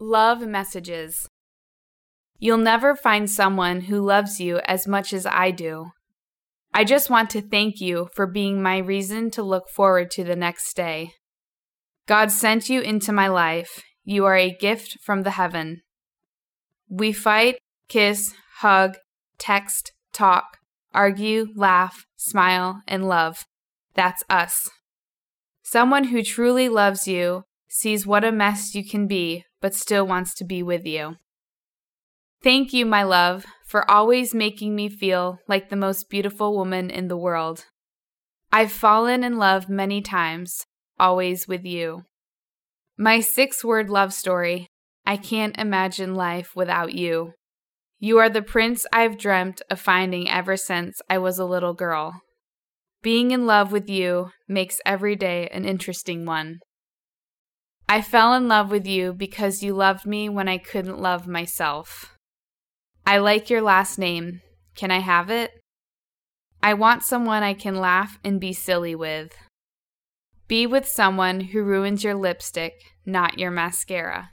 Love messages. You'll never find someone who loves you as much as I do. I just want to thank you for being my reason to look forward to the next day. God sent you into my life. You are a gift from the heaven. We fight, kiss, hug, text, talk, argue, laugh, smile, and love. That's us. Someone who truly loves you sees what a mess you can be, but still wants to be with you. Thank you, my love, for always making me feel like the most beautiful woman in the world. I've fallen in love many times, always with you. My six word love story I can't imagine life without you. You are the prince I've dreamt of finding ever since I was a little girl. Being in love with you makes every day an interesting one. I fell in love with you because you loved me when I couldn't love myself. I like your last name. Can I have it? I want someone I can laugh and be silly with. Be with someone who ruins your lipstick, not your mascara.